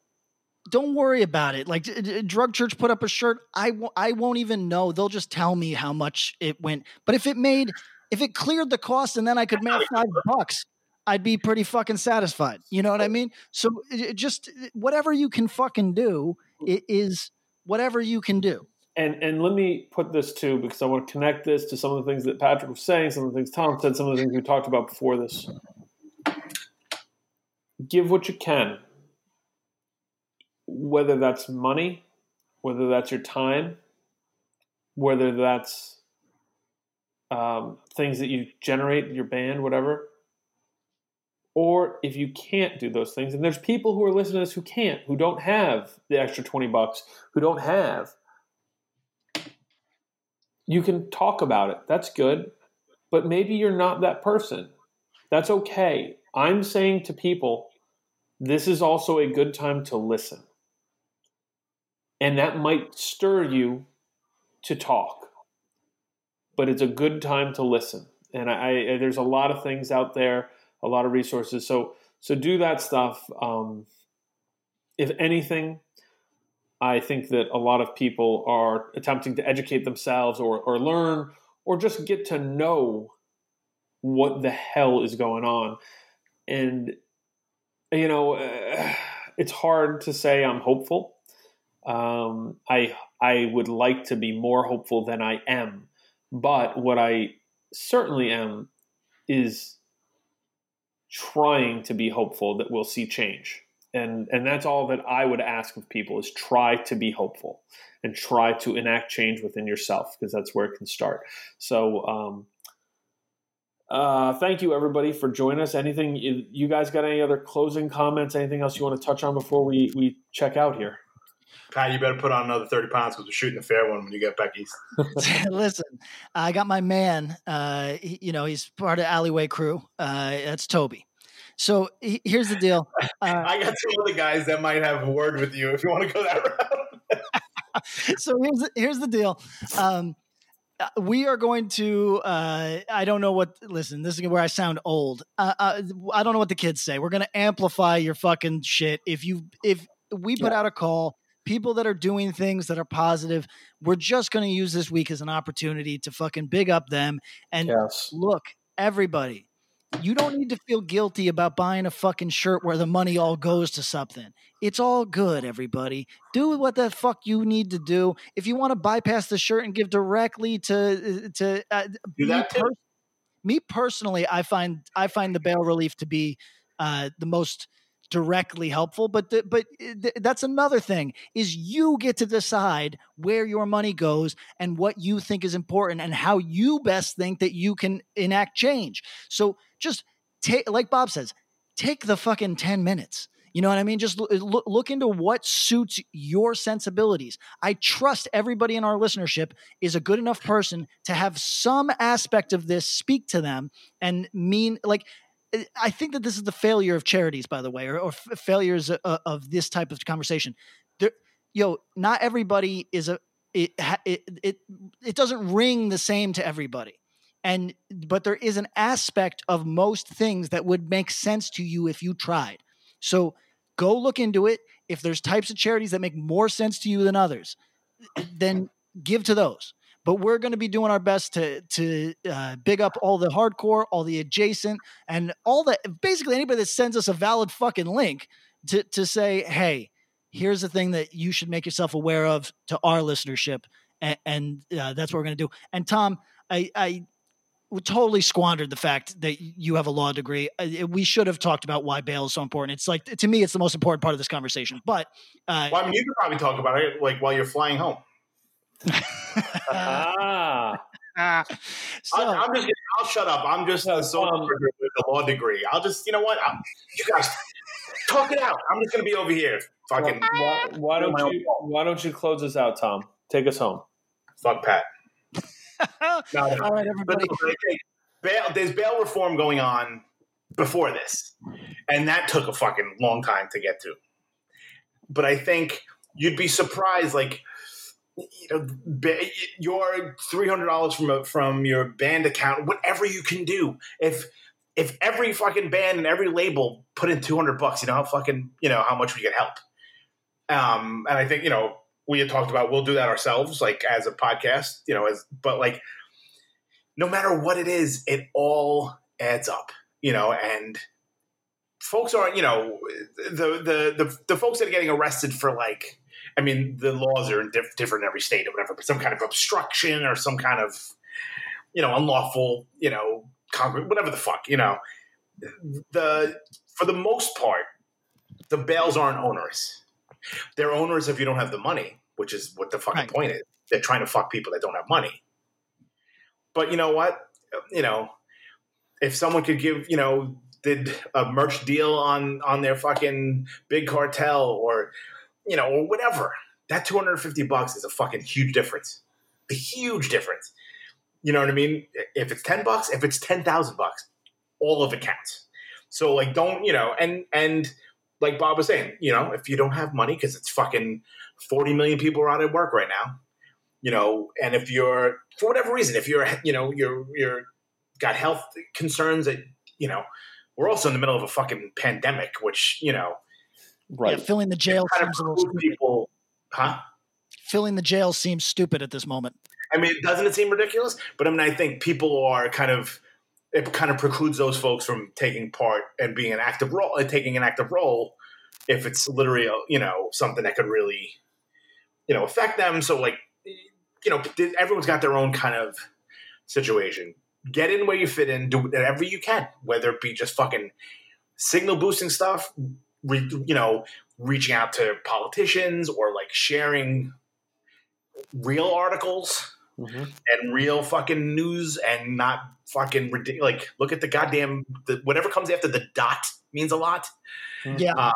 Speaker 3: don't worry about it. Like d- d- Drug Church put up a shirt, I w- I won't even know. They'll just tell me how much it went. But if it made, if it cleared the cost, and then I could make five bucks, I'd be pretty fucking satisfied. You know what I mean? So it- it just whatever you can fucking do it is whatever you can do.
Speaker 4: And and let me put this too, because I want to connect this to some of the things that Patrick was saying, some of the things Tom said, some of the things we talked about before this. Give what you can, whether that's money, whether that's your time, whether that's um, things that you generate your band, whatever. Or if you can't do those things, and there's people who are listening to this who can't, who don't have the extra 20 bucks, who don't have you can talk about it. That's good. But maybe you're not that person. That's okay. I'm saying to people, this is also a good time to listen. And that might stir you to talk. But it's a good time to listen. And I, I there's a lot of things out there, a lot of resources. So so do that stuff. Um, if anything, I think that a lot of people are attempting to educate themselves or, or learn or just get to know what the hell is going on. And, you know, uh, it's hard to say I'm hopeful. Um, I, I would like to be more hopeful than I am. But what I certainly am is trying to be hopeful that we'll see change and and that's all that I would ask of people is try to be hopeful and try to enact change within yourself because that's where it can start. So, um, uh, thank you everybody for joining us. Anything you, you guys got any other closing comments? Anything else you want to touch on before we we check out here?
Speaker 5: Pat, you better put on another 30 pounds because we're shooting a fair one when you get back east.
Speaker 3: Listen, I got my man. Uh, he, you know, he's part of Alleyway Crew. Uh, that's Toby. So he, here's the deal. Uh,
Speaker 5: I got some other guys that might have a word with you if you want to go that route.
Speaker 3: so here's the, here's the deal. Um, uh, we are going to uh, i don't know what listen this is where i sound old uh, uh, i don't know what the kids say we're going to amplify your fucking shit if you if we put out a call people that are doing things that are positive we're just going to use this week as an opportunity to fucking big up them and
Speaker 4: Yes.
Speaker 3: look everybody you don't need to feel guilty about buying a fucking shirt where the money all goes to something. It's all good, everybody. Do what the fuck you need to do. If you want to bypass the shirt and give directly to to uh,
Speaker 5: Do that
Speaker 3: me,
Speaker 5: too.
Speaker 3: me personally, I find I find the bail relief to be uh, the most directly helpful. But the, but uh, th- that's another thing is you get to decide where your money goes and what you think is important and how you best think that you can enact change. So just take, like Bob says, take the fucking ten minutes. You know what I mean? Just look, look into what suits your sensibilities. I trust everybody in our listenership is a good enough person to have some aspect of this speak to them and mean like I think that this is the failure of charities, by the way, or, or f- failures of, of this type of conversation. There, yo, not everybody is a it, it it it doesn't ring the same to everybody, and but there is an aspect of most things that would make sense to you if you tried. So go look into it. If there's types of charities that make more sense to you than others, then give to those but we're going to be doing our best to to uh, big up all the hardcore, all the adjacent, and all that. Basically, anybody that sends us a valid fucking link to to say, "Hey, here's the thing that you should make yourself aware of" to our listenership, and, and uh, that's what we're going to do. And Tom, I, I totally squandered the fact that you have a law degree. We should have talked about why bail is so important. It's like to me, it's the most important part of this conversation. But uh,
Speaker 5: Well, I mean, you could probably talk about it like while you're flying home.
Speaker 4: Ah,
Speaker 3: so,
Speaker 5: I, I'm just. I'll shut up. I'm just uh, so
Speaker 4: um,
Speaker 5: with the law degree. I'll just. You know what? I'll, you guys talk it out. I'm just gonna be over here. Fucking
Speaker 4: why, why
Speaker 5: My
Speaker 4: don't you why don't you close us out, Tom? Take us home.
Speaker 5: fuck Pat. No, no.
Speaker 3: all right, everybody.
Speaker 5: but okay, bail, there's bail reform going on before this, and that took a fucking long time to get to. But I think you'd be surprised, like you know, your three hundred dollars from a, from your band account, whatever you can do. If if every fucking band and every label put in two hundred bucks, you know how fucking you know how much we could help. Um, and I think you know we had talked about we'll do that ourselves, like as a podcast, you know, as but like no matter what it is, it all adds up, you know, and folks aren't, you know, the the the, the folks that are getting arrested for like, I mean, the laws are diff- different in every state or whatever, but some kind of obstruction or some kind of, you know, unlawful, you know, concrete, whatever the fuck, you know, the for the most part, the bails aren't onerous. They're onerous if you don't have the money, which is what the fucking
Speaker 3: Right.
Speaker 5: point is. They're trying to fuck people that don't have money. But you know what? You know, if someone could give, you know, did a merch deal on on their fucking big cartel or you know, or whatever, that 250 bucks is a fucking huge difference. A huge difference. You know what I mean? If it's 10 bucks, if it's 10,000 bucks, all of it counts. So like don't, you know, and and like Bob was saying, you know, if you don't have money because it's fucking 40 million people are out at work right now, you know, and if you're for whatever reason, if you're, you know, you're you're got health concerns that, you know, we're also in the middle of a fucking pandemic, which, you know,
Speaker 4: Right.
Speaker 3: Yeah, filling the jail
Speaker 5: kind of
Speaker 3: seems a little stupid.
Speaker 5: people, huh?
Speaker 3: Filling the jail seems stupid at this moment.
Speaker 5: I mean, doesn't it seem ridiculous? But I mean, I think people are kind of it kind of precludes those folks from taking part and being an active role, uh, taking an active role if it's literally, uh, you know, something that could really, you know, affect them. So, like, you know, everyone's got their own kind of situation. Get in where you fit in, do whatever you can, whether it be just fucking signal boosting stuff, re, you know, reaching out to politicians or like sharing real articles
Speaker 4: Mhm.
Speaker 5: and real fucking news and not fucking ridiculous. Like, look at the goddamn the, whatever comes after the dot means a lot.
Speaker 3: Yeah.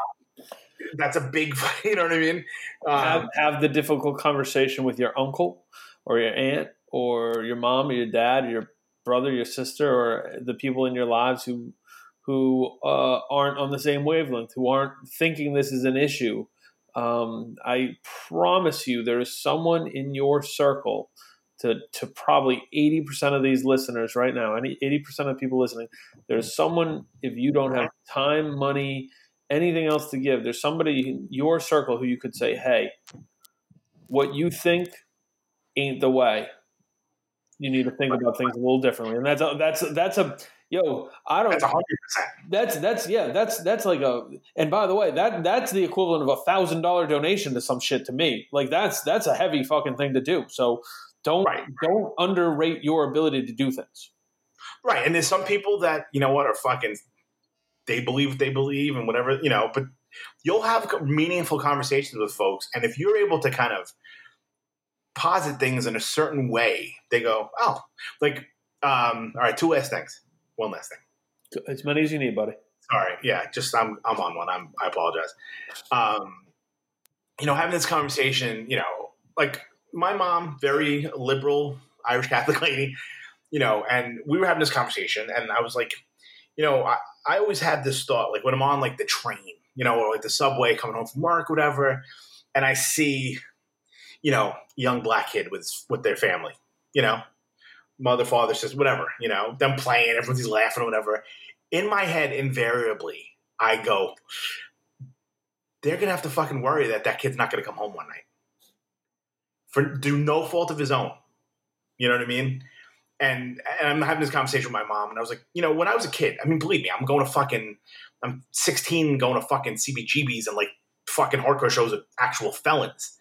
Speaker 5: That's a big, you know what I mean?
Speaker 4: have,
Speaker 5: Um,
Speaker 4: have the difficult conversation with your uncle or your aunt or your mom or your dad or your brother, your sister, or the people in your lives who who uh, aren't on the same wavelength, who aren't thinking this is an issue. Um, I promise you, there is someone in your circle to to probably eighty percent of these listeners right now. Any eighty percent of people listening, there's someone if you don't have time, money, anything else to give, there's somebody in your circle who you could say, "Hey, what you think ain't the way." You need to think about things a little differently, and that's a, that's that's a yo. I don't.
Speaker 5: That's hundred percent.
Speaker 4: That's that's yeah. That's that's like a. And by the way, that that's the equivalent of a thousand dollar donation to some shit to me. Like that's that's a heavy fucking thing to do. So don't
Speaker 5: Right.
Speaker 4: don't underrate your ability to do things.
Speaker 5: Right. And there's some people that, you know what, are fucking, they believe what they believe and whatever, you know, but you'll have meaningful conversations with folks. And if you're able to kind of posit things in a certain way, they go, oh, like, um, all right, two last things. One last thing.
Speaker 4: As many as you need, buddy.
Speaker 5: Sorry. Yeah. Just, I'm, I'm on one. I'm, I apologize. Um, you know, having this conversation, you know, like my mom, very liberal Irish Catholic lady, you know, and we were having this conversation, and I was like, you know, I, I always had this thought, like when I'm on like the train, you know, or like the subway coming home from work, whatever, and I see, you know, young black kid with with their family, you know, mother, father, sister, whatever, you know, them playing, everyone's laughing or whatever. In my head, invariably, I go, they're gonna have to fucking worry that that kid's not gonna come home one night for do no fault of his own. You know what I mean? And and I'm having this conversation with my mom, and I was like, you know, when I was a kid, I mean, believe me, I'm going to fucking, I'm 16, going to fucking CBGBs and like fucking hardcore shows of actual felons.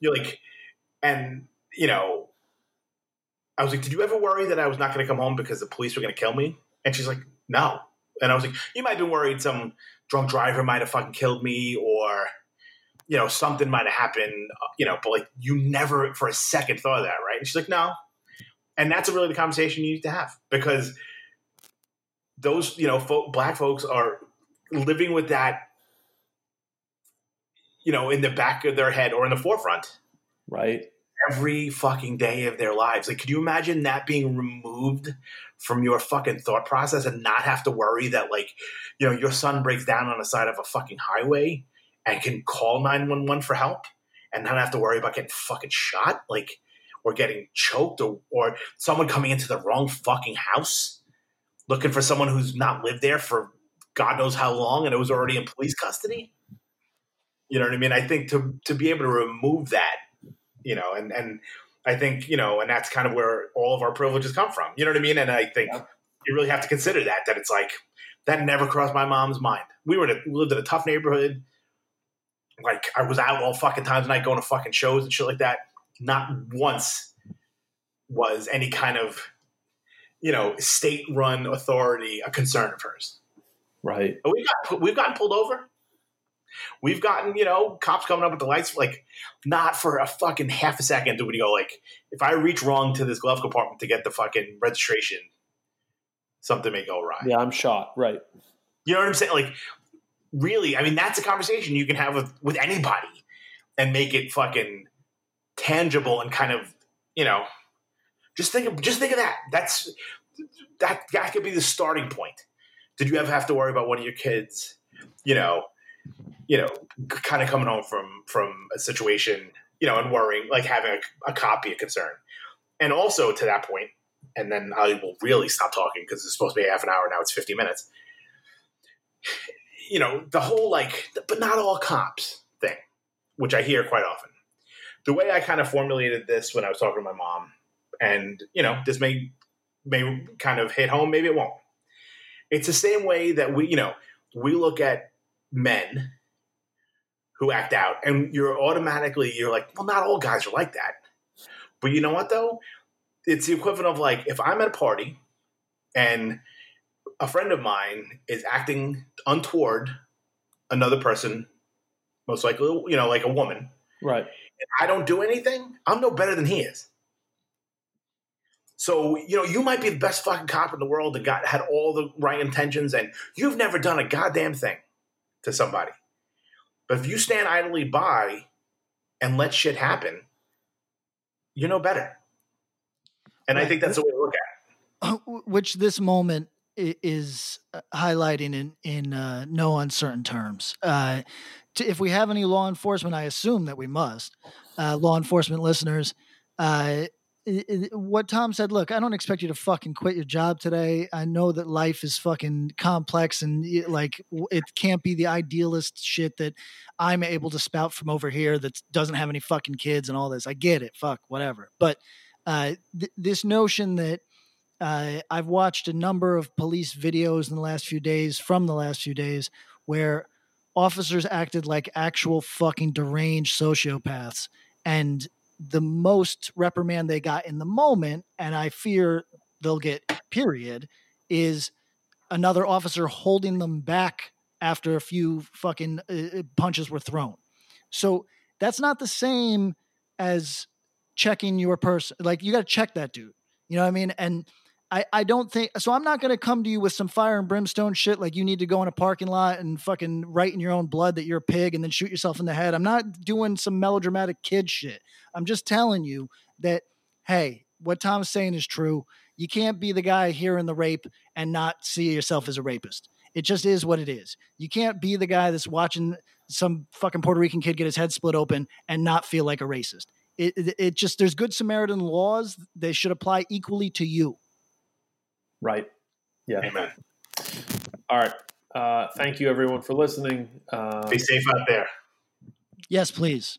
Speaker 5: You're like, and you know, I was like, did you ever worry that I was not going to come home because the police were going to kill me? And she's like, no. And I was like, you might have been worried some drunk driver might have fucking killed me or you know something might have happened you know but like you never for a second thought of that right and she's like no and that's really the conversation you need to have because those you know folk, black folks are living with that you know in the back of their head or in the forefront
Speaker 4: Right.
Speaker 5: Every fucking day of their lives. Like, could you imagine that being removed from your fucking thought process and not have to worry that, like, you know, your son breaks down on the side of a fucking highway and can call 911 for help and not have to worry about getting fucking shot? Like, or getting choked or, or someone coming into the wrong fucking house looking for someone who's not lived there for God knows how long and it was already in police custody? You know what I mean? I think to to be able to remove that you know, and and I think you know, and that's kind of where all of our privileges come from. You know what I mean? And I think you really have to consider that. That it's like that never crossed my mom's mind. We were in a, we lived in a tough neighborhood. Like I was out all fucking times night going to fucking shows and shit like that. Not once was any kind of you know state run authority a concern of hers.
Speaker 4: Right.
Speaker 5: But we've got we've gotten pulled over. We've gotten, you know, cops coming up with the lights, like not for a fucking half a second do we go like, if I reach wrong to this glove compartment to get the fucking registration, something may go awry.
Speaker 4: Yeah, I'm shot. Right.
Speaker 5: You know what I'm saying? Like, really, I mean, that's a conversation you can have with with anybody and make it fucking tangible and kind of, you know, just think of just think of that. That's that that could be the starting point. Did you ever have to worry about one of your kids, you know, you know, kind of coming home from from a situation, you know, and worrying, like having a, a copy of concern, and also to that point, and then I will really stop talking because it's supposed to be half an hour now. It's fifty minutes. You know, the whole like, but not all cops thing, which I hear quite often. The way I kind of formulated this when I was talking to my mom, and you know, this may may kind of hit home, maybe it won't. It's the same way that we, you know, we look at men who act out. And you're automatically you're like well not all guys are like that. But you know what though? It's the equivalent of like if i'm at a party and a friend of mine is acting untoward another person most likely you know like a woman
Speaker 4: Right.
Speaker 5: and i don't do anything i'm no better than he is. So you know you might be the best fucking cop in the world and got had all the right intentions and you've never done a goddamn thing to somebody but if you stand idly by and let shit happen, you're no better. And I think that's the way to look at it.
Speaker 3: which this moment is uh, highlighting in in uh, no uncertain terms. Uh, to, if we have any law enforcement, I assume that we must. Uh, law enforcement listeners, uh, what Tom said, look, I don't expect you to fucking quit your job today. I know that life is fucking complex and like it can't be the idealist shit that I'm able to spout from over here that doesn't have any fucking kids and all this. I get it. Fuck, whatever. But uh, th- this notion that uh, I've watched a number of police videos in the last few days from the last few days where officers acted like actual fucking deranged sociopaths and the most reprimand they got in the moment, and I fear they'll get period, is another officer holding them back after a few fucking uh, uh punches were thrown. So that's not the same as checking your person. Like you got to check that dude. You know what I mean? And I, I don't think so. I'm not going to come to you with some fire and brimstone shit like you need to go in a parking lot and fucking write in your own blood that you're a pig and then shoot yourself in the head. I'm not doing some melodramatic kid shit. I'm just telling you that, hey, what Tom's saying is true. You can't be the guy hearing the rape and not see yourself as a rapist. It just is what it is. You can't be the guy that's watching some fucking Puerto Rican kid get his head split open and not feel like a racist. It, it, it just, there's good Samaritan laws. They should apply equally to you.
Speaker 4: Right. Yeah.
Speaker 5: Amen.
Speaker 4: All right. Uh, thank you, everyone, for listening. Uh,
Speaker 5: Be safe out there.
Speaker 3: Yes, please.